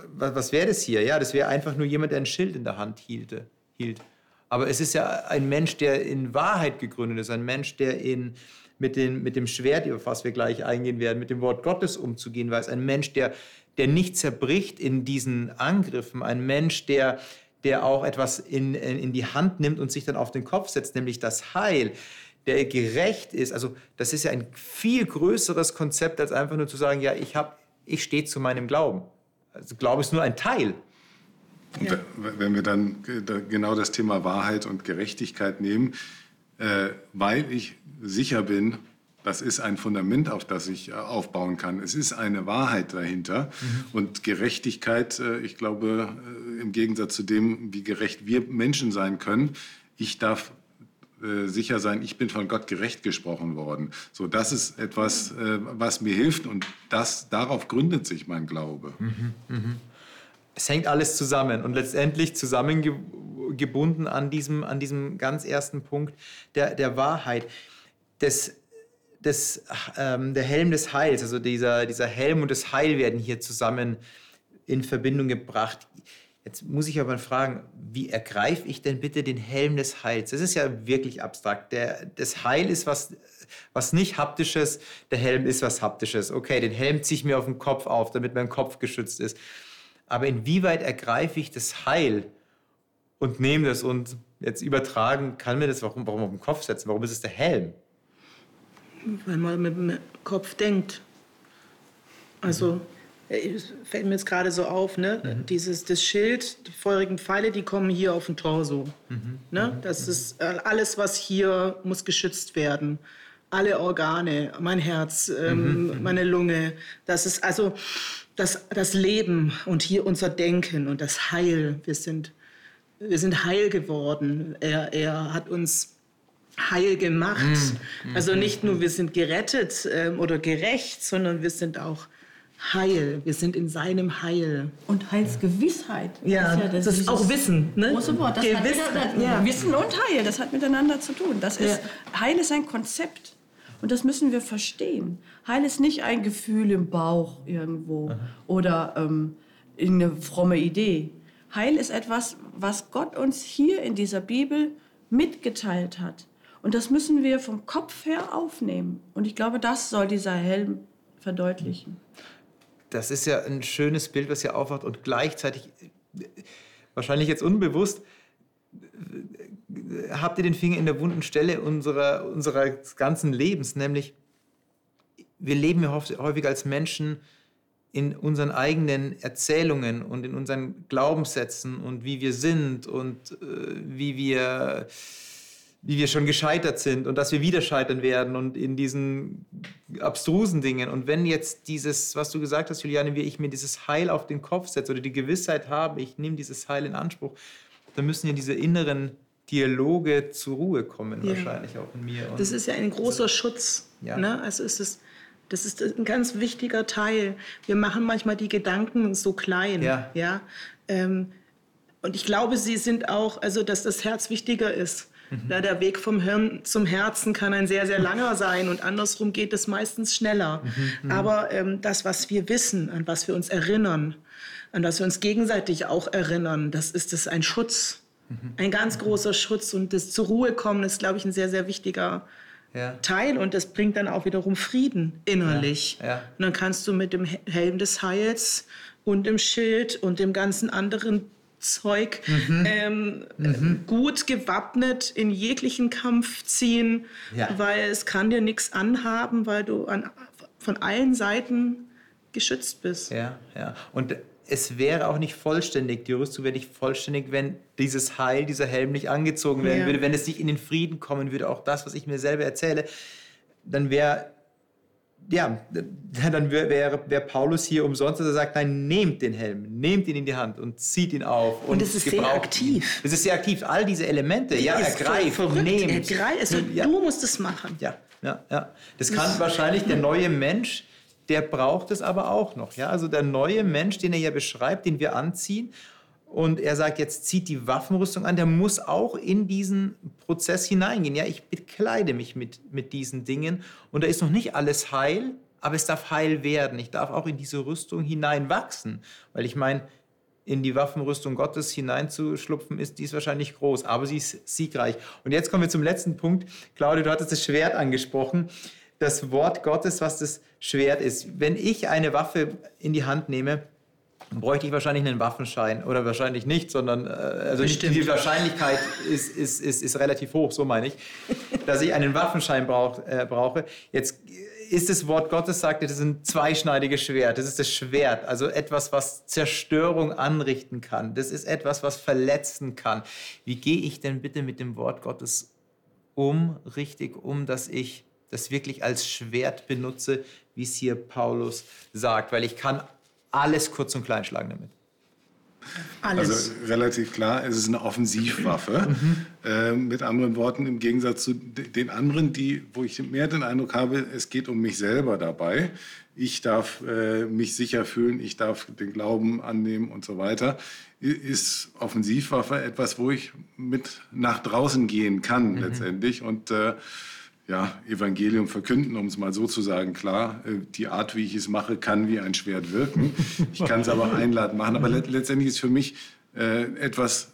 was, was wäre das hier? Ja, das wäre einfach nur jemand, der ein Schild in der Hand hielte, hielt. Aber es ist ja ein Mensch, der in Wahrheit gegründet ist, ein Mensch, der in, mit, den, mit dem Schwert, auf was wir gleich eingehen werden, mit dem Wort Gottes umzugehen weiß, ein Mensch, der, der nicht zerbricht in diesen Angriffen, ein Mensch, der, der auch etwas in, in die Hand nimmt und sich dann auf den Kopf setzt, nämlich das Heil, der gerecht ist. Also das ist ja ein viel größeres Konzept, als einfach nur zu sagen, ja, ich, ich stehe zu meinem Glauben. Also Glaube ist nur ein Teil ja. Wenn wir dann genau das Thema Wahrheit und Gerechtigkeit nehmen, äh, weil ich sicher bin, das ist ein Fundament, auf das ich äh, aufbauen kann. Es ist eine Wahrheit dahinter. Mhm. Und Gerechtigkeit, äh, ich glaube, im Gegensatz zu dem, wie gerecht wir Menschen sein können. Ich darf sicher sein, ich bin von Gott gerecht gesprochen worden. So, das ist etwas, was mir hilft und das, darauf gründet sich mein Glaube. Mhm, mh. Es hängt alles zusammen und letztendlich zusammengebunden an diesem, an diesem ganz ersten Punkt der, der Wahrheit. Des, des, ähm, der Helm des Heils, also dieser, dieser Helm und das Heil werden hier zusammen in Verbindung gebracht. Jetzt muss ich aber fragen, wie ergreife ich denn bitte den Helm des Heils? Das ist ja wirklich abstrakt. Der, das Heil ist was, was nicht haptisches, der Helm ist was haptisches. Okay, den Helm ziehe ich mir auf den Kopf auf, damit mein Kopf geschützt ist. Aber inwieweit ergreife ich das Heil und nehme das und jetzt übertragen, kann mir das warum, warum auf den Kopf setzen? Warum ist es der Helm? Weil man mit dem Kopf denkt. Also. Mhm es fällt mir jetzt gerade so auf, ne? Mhm. Dieses das Schild, die feurigen Pfeile, die kommen hier auf den Torso. Mhm. Ne? Mhm. Das ist äh, alles, was hier muss geschützt werden. Alle Organe, mein Herz, ähm, mhm. meine Lunge. Das ist also das, das Leben und hier unser Denken und das Heil. Wir sind, wir sind heil geworden. Er, er hat uns heil gemacht. Mhm. Also nicht nur wir sind gerettet ähm, oder gerecht, sondern wir sind auch Heil. Wir sind in seinem Heil. Und Heilsgewissheit. Ja, das, ja das, das ist auch Wissen. Ne? Große Wort. Das hat wieder, ja. Wissen und Heil, das hat miteinander zu tun. Das ist, ja. Heil ist ein Konzept. Und das müssen wir verstehen. Heil ist nicht ein Gefühl im Bauch irgendwo Aha. oder ähm, eine fromme Idee. Heil ist etwas, was Gott uns hier in dieser Bibel mitgeteilt hat. Und das müssen wir vom Kopf her aufnehmen. Und ich glaube, das soll dieser Helm verdeutlichen das ist ja ein schönes Bild, was ihr aufmacht und gleichzeitig, wahrscheinlich jetzt unbewusst, habt ihr den Finger in der wunden Stelle unserer, unseres ganzen Lebens, nämlich wir leben ja häufig als Menschen in unseren eigenen Erzählungen und in unseren Glaubenssätzen und wie wir sind und äh, wie wir wie wir schon gescheitert sind und dass wir wieder scheitern werden und in diesen abstrusen Dingen. Und wenn jetzt dieses, was du gesagt hast, Juliane, wie ich mir dieses Heil auf den Kopf setze oder die Gewissheit habe, ich nehme dieses Heil in Anspruch, dann müssen ja diese inneren Dialoge zur Ruhe kommen, ja. wahrscheinlich auch in mir. Das ist ja ein großer also, Schutz. Ja. Ne? Also ist es, das ist ein ganz wichtiger Teil. Wir machen manchmal die Gedanken so klein. Ja. ja? Ähm, und ich glaube, sie sind auch, also dass das Herz wichtiger ist. Mhm. Ja, der Weg vom Hirn zum Herzen kann ein sehr, sehr langer sein und andersrum geht es meistens schneller. Mhm. mhm. Aber ähm, das, was wir wissen, an was wir uns erinnern, an was wir uns gegenseitig auch erinnern, das ist es ein Schutz. Mhm. Ein ganz großer Schutz. Und das zur Ruhe kommen ist, glaube ich, ein sehr, sehr wichtiger ja. Teil. Und das bringt dann auch wiederum Frieden innerlich. Ja. Ja. Und dann kannst du mit dem Helm des Heils und dem Schild und dem ganzen anderen Zeug mhm. Ähm, mhm. gut gewappnet in jeglichen Kampf ziehen, weil es kann dir nichts anhaben, weil du an, von allen Seiten geschützt bist. Ja, ja. Und es wäre auch nicht vollständig, die Rüstung wäre nicht vollständig, wenn dieses Heil, dieser Helm nicht angezogen werden ja. würde, wenn es nicht in den Frieden kommen würde, auch das, was ich mir selber erzähle, dann wäre ja, dann wäre wär Paulus hier umsonst, dass er sagt, nein, nehmt den Helm, nehmt ihn in die Hand und zieht ihn auf. Und es ist sehr aktiv. Es ist sehr aktiv. All diese Elemente, ja, ergreift, nehmt. Ergreif, also ja. Du musst es machen. Ja, ja, ja. Das kann wahrscheinlich der neue Mensch, der braucht es aber auch noch. Ja? Also der neue Mensch, den er ja beschreibt, den wir anziehen und er sagt, jetzt zieht die Waffenrüstung an, der muss auch in diesen Prozess hineingehen. Ja, ich bekleide mich mit, mit diesen Dingen und da ist noch nicht alles heil, aber es darf heil werden. Ich darf auch in diese Rüstung hineinwachsen, weil ich meine, in die Waffenrüstung Gottes hineinzuschlupfen, ist dies wahrscheinlich groß, aber sie ist siegreich. Und jetzt kommen wir zum letzten Punkt. Claudia, du hattest das Schwert angesprochen. Das Wort Gottes, was das Schwert ist. Wenn ich eine Waffe in die Hand nehme, bräuchte ich wahrscheinlich einen Waffenschein oder wahrscheinlich nicht, sondern äh, also Bestimmt. die Wahrscheinlichkeit ist, ist, ist, ist relativ hoch, so meine ich, dass ich einen Waffenschein brauch, äh, brauche. Jetzt ist das Wort Gottes, sagt, das ist ein zweischneidiges Schwert. Das ist das Schwert, also etwas, was Zerstörung anrichten kann. Das ist etwas, was verletzen kann. Wie gehe ich denn bitte mit dem Wort Gottes um, richtig um, dass ich das wirklich als Schwert benutze, wie es hier Paulus sagt? Weil ich kann alles kurz und klein schlagen damit. Alles. Also relativ klar, es ist eine Offensivwaffe. Mhm. Äh, mit anderen Worten, im Gegensatz zu den anderen, die, wo ich mehr den Eindruck habe, es geht um mich selber dabei. Ich darf äh, mich sicher fühlen, ich darf den Glauben annehmen und so weiter. Ist Offensivwaffe etwas, wo ich mit nach draußen gehen kann mhm. letztendlich und äh, ja, Evangelium verkünden, um es mal so zu sagen. Klar, äh, die Art, wie ich es mache, kann wie ein Schwert wirken. Ich kann es aber einladend machen. Aber let letztendlich ist für mich äh, etwas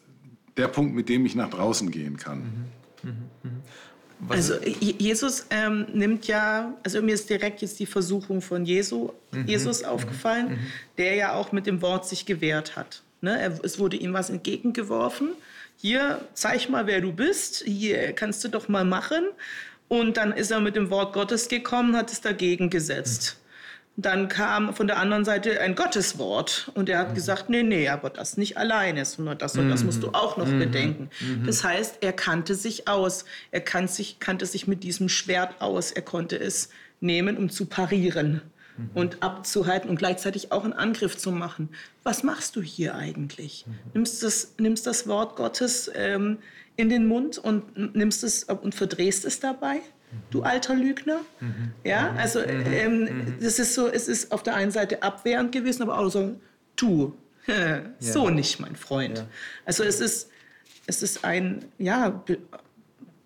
der Punkt, mit dem ich nach draußen gehen kann. Mhm. Mhm. Mhm. Also Jesus ähm, nimmt ja, also mir ist direkt jetzt die Versuchung von Jesu, mhm. Jesus aufgefallen, mhm. der ja auch mit dem Wort sich gewehrt hat. Ne? Er, es wurde ihm was entgegengeworfen. Hier, zeig mal, wer du bist. Hier kannst du doch mal machen. Und dann ist er mit dem Wort Gottes gekommen, hat es dagegen gesetzt. Dann kam von der anderen Seite ein Gotteswort und er hat mhm. gesagt, nee, nee, aber das nicht alleine, sondern das und das musst du auch noch mhm. bedenken. Mhm. Das heißt, er kannte sich aus. Er kan sich, kannte sich mit diesem Schwert aus. Er konnte es nehmen, um zu parieren mhm. und abzuhalten und gleichzeitig auch einen Angriff zu machen. Was machst du hier eigentlich? Mhm. Nimmst, das, nimmst das Wort Gottes ähm, in den Mund und nimmst es und verdrehst es dabei? Du alter Lügner. Mhm. Ja, also mhm. ähm, mhm. das ist so, es ist auf der einen Seite abwehrend gewesen, aber auch so, du, so ja. nicht, mein Freund. Ja. Also es ist, es ist ein, ja,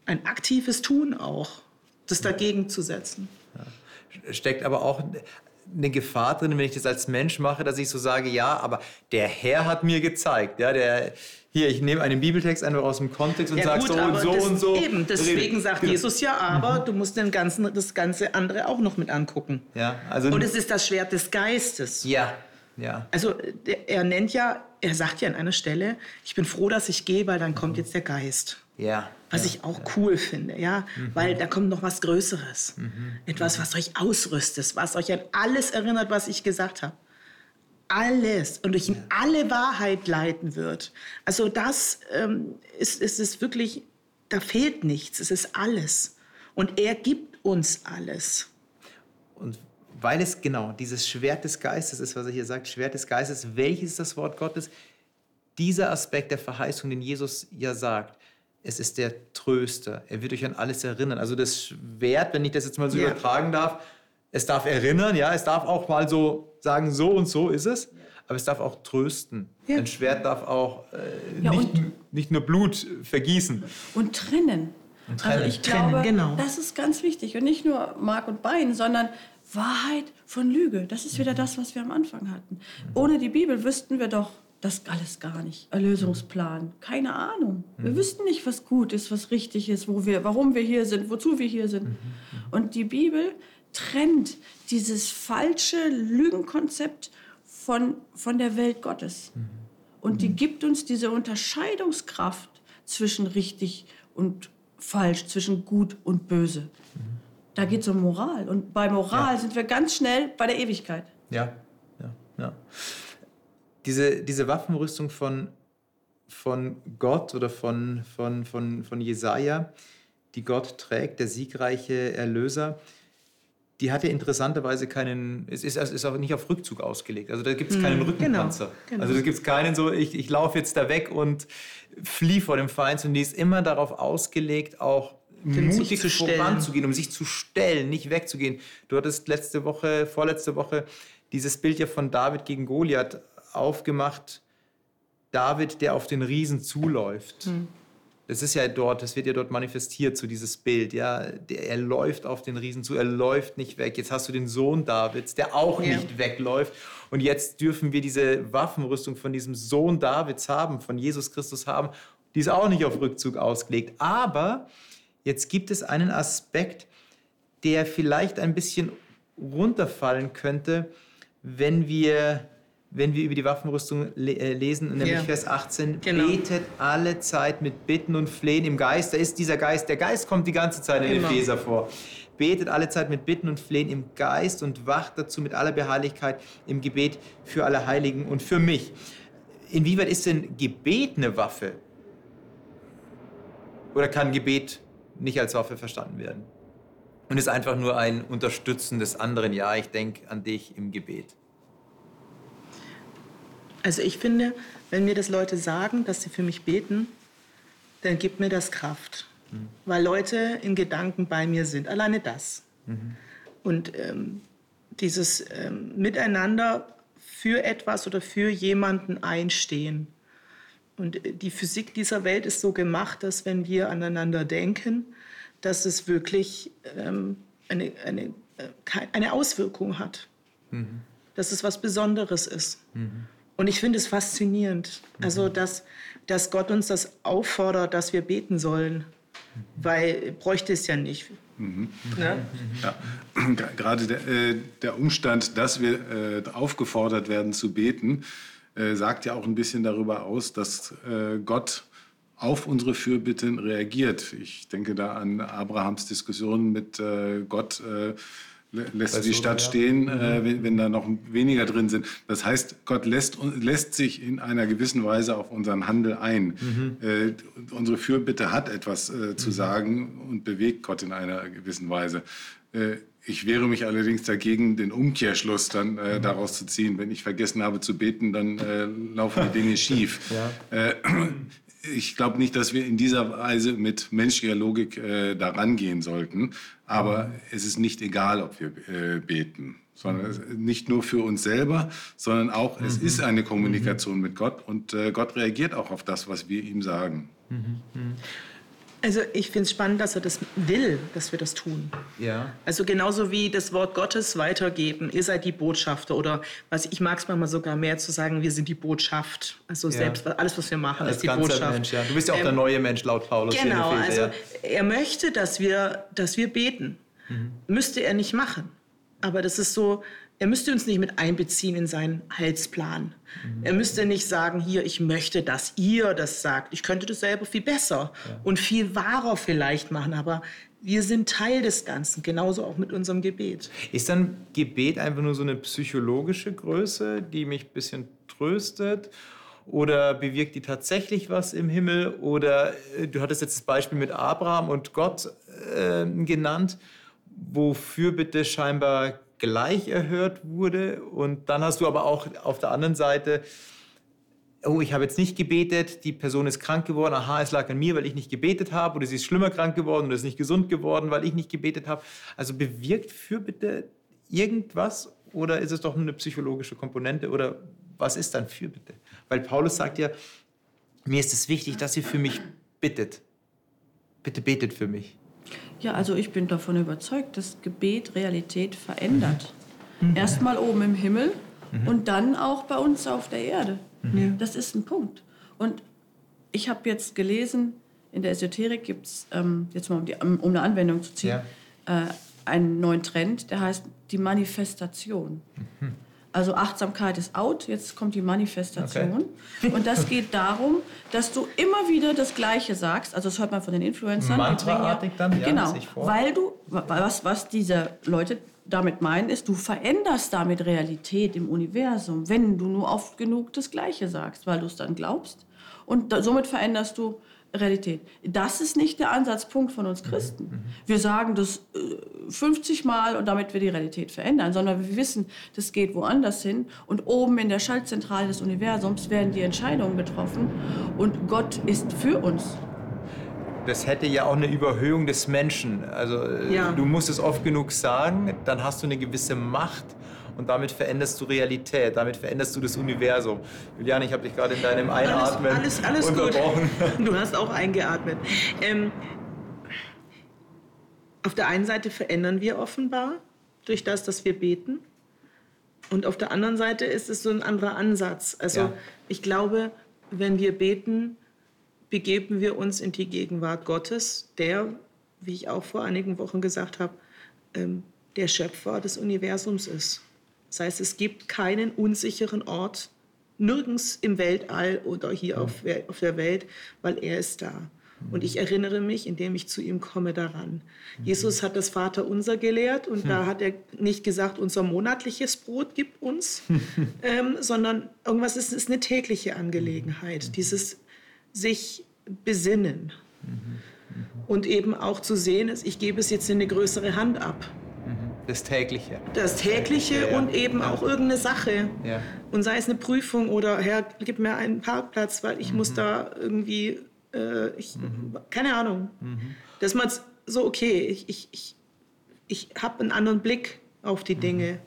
ein aktives Tun auch, das dagegen zu setzen. Ja. Steckt aber auch eine Gefahr drin, wenn ich das als Mensch mache, dass ich so sage, ja, aber der Herr hat mir gezeigt, ja, der hier, ich nehme einen Bibeltext einfach aus dem Kontext und ja, sage so und so das, und so. Eben, deswegen sagt genau. Jesus ja, aber mhm. du musst den ganzen, das ganze andere auch noch mit angucken. Ja, also und es ist das Schwert des Geistes. Ja, ja. Also er nennt ja, er sagt ja an einer Stelle, ich bin froh, dass ich gehe, weil dann kommt jetzt der Geist. Ja. Was ja, ich auch ja. cool finde, ja, mhm. weil da kommt noch was Größeres. Mhm. Etwas, was euch ausrüstet, was euch an alles erinnert, was ich gesagt habe alles und durch ihn alle Wahrheit leiten wird. Also das ähm, ist, ist es wirklich, da fehlt nichts, es ist alles. Und er gibt uns alles. Und weil es genau dieses Schwert des Geistes ist, was er hier sagt, Schwert des Geistes, welches ist das Wort Gottes? Dieser Aspekt der Verheißung, den Jesus ja sagt, es ist der Tröster. Er wird euch an alles erinnern. Also das Schwert, wenn ich das jetzt mal so ja. übertragen darf, es darf erinnern, ja, es darf auch mal so sagen, so und so ist es, aber es darf auch trösten. Ja. Ein Schwert darf auch äh, ja, nicht, nicht, nur Blut vergießen. Und trennen. Und trennen. Also ich trennen, glaube, genau. das ist ganz wichtig. Und nicht nur Mark und Bein, sondern Wahrheit von Lüge. Das ist wieder mhm. das, was wir am Anfang hatten. Ohne die Bibel wüssten wir doch das alles gar nicht. Erlösungsplan, keine Ahnung. Wir mhm. wüssten nicht, was gut ist, was richtig ist, wo wir, warum wir hier sind, wozu wir hier sind. Mhm. Und die Bibel trennt dieses falsche Lügenkonzept von, von der Welt Gottes. Mhm. Und die mhm. gibt uns diese Unterscheidungskraft zwischen richtig und falsch, zwischen gut und böse. Mhm. Da geht es um Moral. Und bei Moral ja. sind wir ganz schnell bei der Ewigkeit. Ja, ja, ja. Diese, diese Waffenrüstung von, von Gott oder von, von, von, von Jesaja, die Gott trägt, der siegreiche Erlöser, die hatte interessanterweise keinen, es ist, es ist auch nicht auf Rückzug ausgelegt. Also da gibt es keinen hm, Rückenpanzer. Genau, genau. Also da gibt es keinen so, ich, ich laufe jetzt da weg und fliehe vor dem Feind, sondern die ist immer darauf ausgelegt, auch mutig voranzugehen, um sich zu stellen, nicht wegzugehen. Du hattest letzte Woche, vorletzte Woche dieses Bild ja von David gegen Goliath aufgemacht. David, der auf den Riesen zuläuft. Hm. Das ist ja dort, das wird ja dort manifestiert, so dieses Bild, ja. Der, er läuft auf den Riesen zu, er läuft nicht weg. Jetzt hast du den Sohn Davids, der auch ja. nicht wegläuft. Und jetzt dürfen wir diese Waffenrüstung von diesem Sohn Davids haben, von Jesus Christus haben. Die ist auch nicht auf Rückzug ausgelegt. Aber jetzt gibt es einen Aspekt, der vielleicht ein bisschen runterfallen könnte, wenn wir wenn wir über die Waffenrüstung le äh, lesen, nämlich ja. Vers 18, genau. betet alle Zeit mit Bitten und Flehen im Geist. Da ist dieser Geist, der Geist kommt die ganze Zeit in genau. Epheser vor. Betet alle Zeit mit Bitten und Flehen im Geist und wacht dazu mit aller Beharrlichkeit im Gebet für alle Heiligen und für mich. Inwieweit ist denn Gebet eine Waffe? Oder kann Gebet nicht als Waffe verstanden werden? Und ist einfach nur ein Unterstützen des anderen, ja, ich denke an dich im Gebet. Also ich finde, wenn mir das Leute sagen, dass sie für mich beten, dann gibt mir das Kraft. Mhm. Weil Leute in Gedanken bei mir sind. Alleine das. Mhm. Und ähm, dieses ähm, Miteinander für etwas oder für jemanden einstehen. Und äh, die Physik dieser Welt ist so gemacht, dass wenn wir aneinander denken, dass es wirklich ähm, eine, eine, äh, eine Auswirkung hat. Mhm. Dass es was Besonderes ist. Mhm. Und ich finde es faszinierend, mhm. also dass, dass Gott uns das auffordert, dass wir beten sollen, weil bräuchte es ja nicht. Mhm. Ne? Ja. Gerade der, äh, der, Umstand, dass wir äh, aufgefordert werden zu beten, äh, sagt ja auch ein bisschen darüber aus, dass äh, Gott auf unsere Fürbitten reagiert. Ich denke da an Abrahams Diskussion mit äh, Gott äh, lässt du die Stadt stehen, äh, mhm. wenn, wenn, da noch weniger drin sind. Das heißt, Gott lässt, lässt sich in einer gewissen Weise auf unseren Handel ein. Mhm. Äh, unsere Fürbitte hat etwas äh, zu mhm. sagen und bewegt Gott in einer gewissen Weise. Äh, ich wehre mich allerdings dagegen, den Umkehrschluss dann äh, mhm. daraus zu ziehen. Wenn ich vergessen habe zu beten, dann äh, laufen die Dinge schief. Ja ich glaube nicht, dass wir in dieser Weise mit menschlicher Logik äh, da rangehen sollten. Aber mhm. es ist nicht egal, ob wir äh, beten, sondern mhm. nicht nur für uns selber, sondern auch, mhm. es ist eine Kommunikation mhm. mit Gott und äh, Gott reagiert auch auf das, was wir ihm sagen. Also ich finde es spannend, dass er das will, dass wir das tun. Ja. Also genauso wie das Wort Gottes weitergeben, ihr seid die Botschafter oder was ich mag es manchmal sogar mehr zu sagen, wir sind die Botschaft. Also ja. selbst alles, was wir machen, Als ist die Botschaft. Mensch, ja. Du bist ja auch ähm, der neue Mensch laut Paulus. Genau, also ja. er möchte, dass wir, dass wir beten. Mhm. Müsste er nicht machen. Aber das ist so, er müsste uns nicht mit einbeziehen in seinen Heilsplan. Mhm. Er müsste nicht sagen, hier, ich möchte, dass ihr das sagt. Ich könnte das selber viel besser ja. und viel wahrer vielleicht machen, aber wir sind Teil des Ganzen, genauso auch mit unserem Gebet. Ist dann Gebet einfach nur so eine psychologische Größe, die mich ein bisschen tröstet? Oder bewirkt die tatsächlich was im Himmel? Oder äh, du hattest jetzt das Beispiel mit Abraham und Gott äh, genannt, wofür bitte scheinbar gleich erhört wurde. Und dann hast du aber auch auf der anderen Seite, oh, ich habe jetzt nicht gebetet, die Person ist krank geworden, aha, es lag an mir, weil ich nicht gebetet habe, oder sie ist schlimmer krank geworden oder ist nicht gesund geworden, weil ich nicht gebetet habe. Also bewirkt Fürbitte irgendwas oder ist es doch nur eine psychologische Komponente oder was ist dann Fürbitte? Weil Paulus sagt ja, mir ist es wichtig, dass ihr für mich bittet. Bitte betet für mich. Ja, also ich bin davon überzeugt, dass Gebet Realität verändert. Mhm. Erstmal oben im Himmel mhm. und dann auch bei uns auf der Erde. Mhm. Das ist ein Punkt. Und ich habe jetzt gelesen, in der Esoterik gibt es, ähm, jetzt mal um, die, um, eine Anwendung zu ziehen, ja. äh, einen neuen Trend, der heißt die Manifestation. Mhm. Also Achtsamkeit ist out, jetzt kommt die Manifestation. Okay. Und das geht darum, dass du immer wieder das Gleiche sagst. Also das hört man von den Influencern. Mantraartig dann, ja, Genau, weil du, was, was diese Leute damit meinen, ist, du veränderst damit Realität im Universum, wenn du nur oft genug das Gleiche sagst, weil du es dann glaubst. Und da, somit veränderst du Realität. Das ist nicht der Ansatzpunkt von uns Christen. Mhm. Wir sagen das 50 äh, Mal und damit wir die Realität verändern, sondern wir wissen, das geht woanders hin und oben in der Schaltzentrale des Universums werden die Entscheidungen getroffen und Gott ist für uns. Das hätte ja auch eine Überhöhung des Menschen. Also äh, ja. du musst es oft genug sagen, dann hast du eine gewisse Macht und damit veränderst du Realität, damit veränderst du das Universum. Juliane, ich habe dich gerade in deinem Einatmen alles, alles, alles unterbrochen. Gut. Du hast auch eingeatmet. Ähm, auf der einen Seite verändern wir offenbar durch das, dass wir beten. Und auf der anderen Seite ist es so ein anderer Ansatz. Also ja. ich glaube, wenn wir beten, begeben wir uns in die Gegenwart Gottes, der, wie ich auch vor einigen Wochen gesagt habe, ähm, der Schöpfer des Universums ist. Das heißt, es gibt keinen unsicheren Ort, nirgends im Weltall oder hier mhm. auf, auf der Welt, weil er ist da. Und ich erinnere mich, indem ich zu ihm komme, daran. Mhm. Jesus hat das Vaterunser gelehrt und da hat er nicht gesagt, unser monatliches Brot gibt uns, ähm, sondern irgendwas ist, ist eine tägliche Angelegenheit. Mhm. Dieses sich besinnen und eben auch zu sehen, ich gebe es jetzt in eine größere Hand ab. Das tägliche. Das tägliche ja, ja. und eben ja. auch irgendeine Sache. Und sei es eine Prüfung oder Herr, gib mir einen Parkplatz, weil ich mhm. muss da irgendwie, äh, ich, mhm. keine Ahnung. Mhm. Dass man so, okay, ich, ich, ich, ich habe einen anderen Blick auf die mhm. Dinge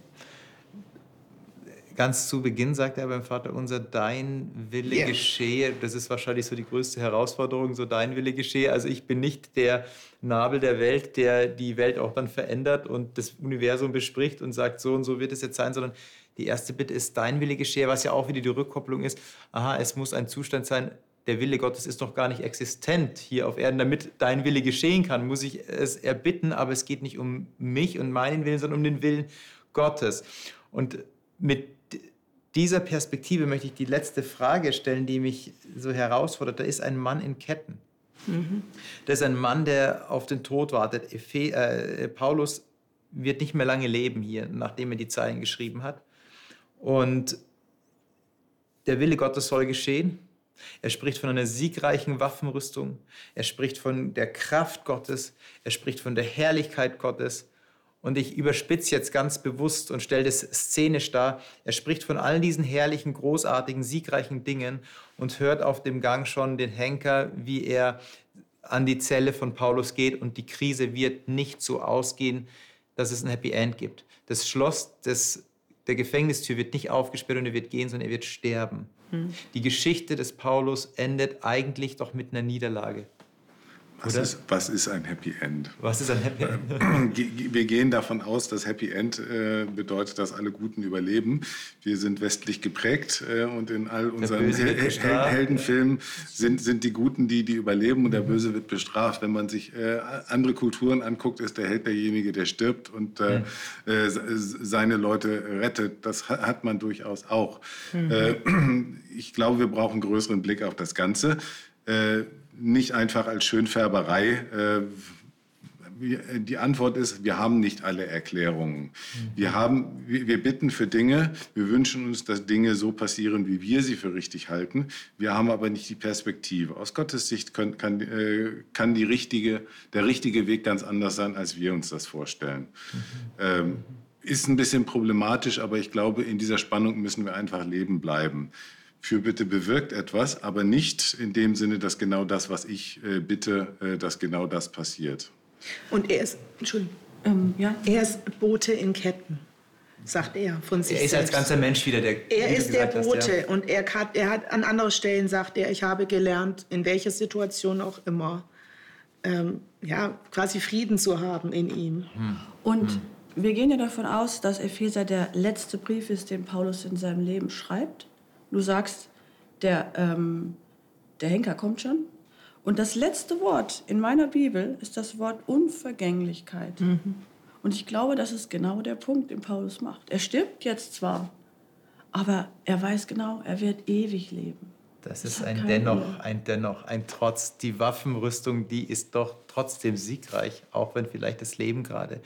ganz zu Beginn sagt er beim Vater unser, dein Wille yeah. geschehe. Das ist wahrscheinlich so die größte Herausforderung, so dein Wille geschehe. Also ich bin nicht der Nabel der Welt, der die Welt auch dann verändert und das Universum bespricht und sagt, so und so wird es jetzt sein, sondern die erste Bitte ist, dein Wille geschehe, was ja auch wieder die Rückkopplung ist. Aha, es muss ein Zustand sein, der Wille Gottes ist noch gar nicht existent hier auf Erden. Damit dein Wille geschehen kann, muss ich es erbitten, aber es geht nicht um mich und meinen Willen, sondern um den Willen Gottes. Und mit dieser Perspektive möchte ich die letzte Frage stellen, die mich so herausfordert. Da ist ein Mann in Ketten. Mhm. Da ist ein Mann, der auf den Tod wartet. Efe, äh, Paulus wird nicht mehr lange leben hier, nachdem er die Zeilen geschrieben hat. Und der Wille Gottes soll geschehen. Er spricht von einer siegreichen Waffenrüstung. Er spricht von der Kraft Gottes. Er spricht von der Herrlichkeit Gottes. Und ich überspitze jetzt ganz bewusst und stelle das szenisch dar. Er spricht von all diesen herrlichen, großartigen, siegreichen Dingen und hört auf dem Gang schon den Henker, wie er an die Zelle von Paulus geht und die Krise wird nicht so ausgehen, dass es ein Happy End gibt. Das Schloss des, der Gefängnistür wird nicht aufgesperrt und er wird gehen, sondern er wird sterben. Hm. Die Geschichte des Paulus endet eigentlich doch mit einer Niederlage. Was ist, was ist, ein Happy End? Was ist ein Happy End? Wir gehen davon aus, dass Happy End äh, bedeutet, dass alle Guten überleben. Wir sind westlich geprägt äh, und in all unseren Hel Hel Heldenfilmen sind, sind die Guten die, die überleben und der. Böse wird bestraft. Wenn man sich äh, andere Kulturen anguckt, ist der Held derjenige, der stirbt und mhm. Seine Leute rettet. Das hat man durchaus auch. Mhm. Ich glaube, wir brauchen einen größeren Blick auf das Ganze nicht einfach als Schönfärberei. Äh, die Antwort ist, wir haben nicht alle Erklärungen. Wir, haben, wir bitten für Dinge, wir wünschen uns, dass Dinge so passieren, wie wir sie für richtig halten. Wir haben aber nicht die Perspektive. Aus Gottes Sicht kann, kann, äh, kann die richtige, der richtige Weg ganz anders sein, als wir uns das vorstellen. Mhm. Ähm, ist ein bisschen problematisch, aber ich glaube, in dieser Spannung müssen wir einfach leben bleiben. Fürbitte bewirkt etwas, aber nicht in dem Sinne, dass genau das, was ich äh, bitte, äh, dass genau das passiert. Und er ist, Entschuldigung, ähm, ja? er ist Bote in Ketten, sagt er von sich Er ist selbst. als ganzer Mensch wieder der Er ist der Bote hast, ja. und er hat, er hat an anderen Stellen sagt er, ich habe gelernt, in welcher Situation auch immer, ähm, ja, quasi Frieden zu haben in ihm. Hm. Und hm. wir gehen ja davon aus, dass Epheser der letzte Brief ist, den Paulus in seinem Leben schreibt. Du sagst, der, ähm, der Henker kommt schon. Und das letzte Wort in meiner Bibel ist das Wort Unvergänglichkeit. Mhm. Und ich glaube, das ist genau der Punkt, den Paulus macht. Er stirbt jetzt zwar, aber er weiß genau, er wird ewig leben. Das ist ein dennoch, ein dennoch, ein Trotz. Die Waffenrüstung, die ist doch trotzdem siegreich, auch wenn vielleicht das Leben gerade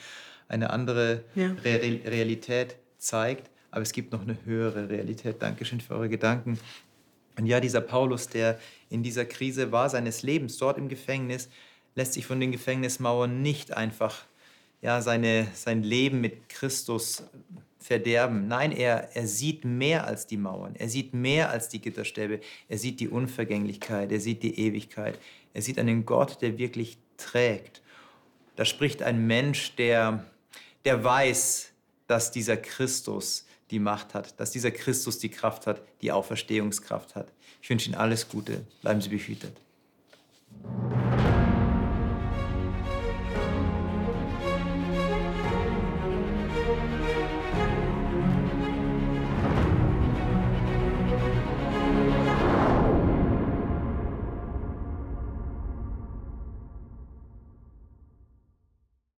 eine andere ja. Realität zeigt aber es gibt noch eine höhere Realität. Dankeschön für eure Gedanken. Und ja, dieser Paulus, der in dieser Krise war seines Lebens, dort im Gefängnis, lässt sich von den Gefängnismauern nicht einfach ja, seine, sein Leben mit Christus verderben. Nein, er, er sieht mehr als die Mauern, er sieht mehr als die Gitterstäbe, er sieht die Unvergänglichkeit, er sieht die Ewigkeit, er sieht einen Gott, der wirklich trägt. Da spricht ein Mensch, der, der weiß, dass dieser Christus die Macht hat, dass dieser Christus die Kraft hat, die Auferstehungskraft hat. Ich wünsche Ihnen alles Gute. Bleiben Sie behütet.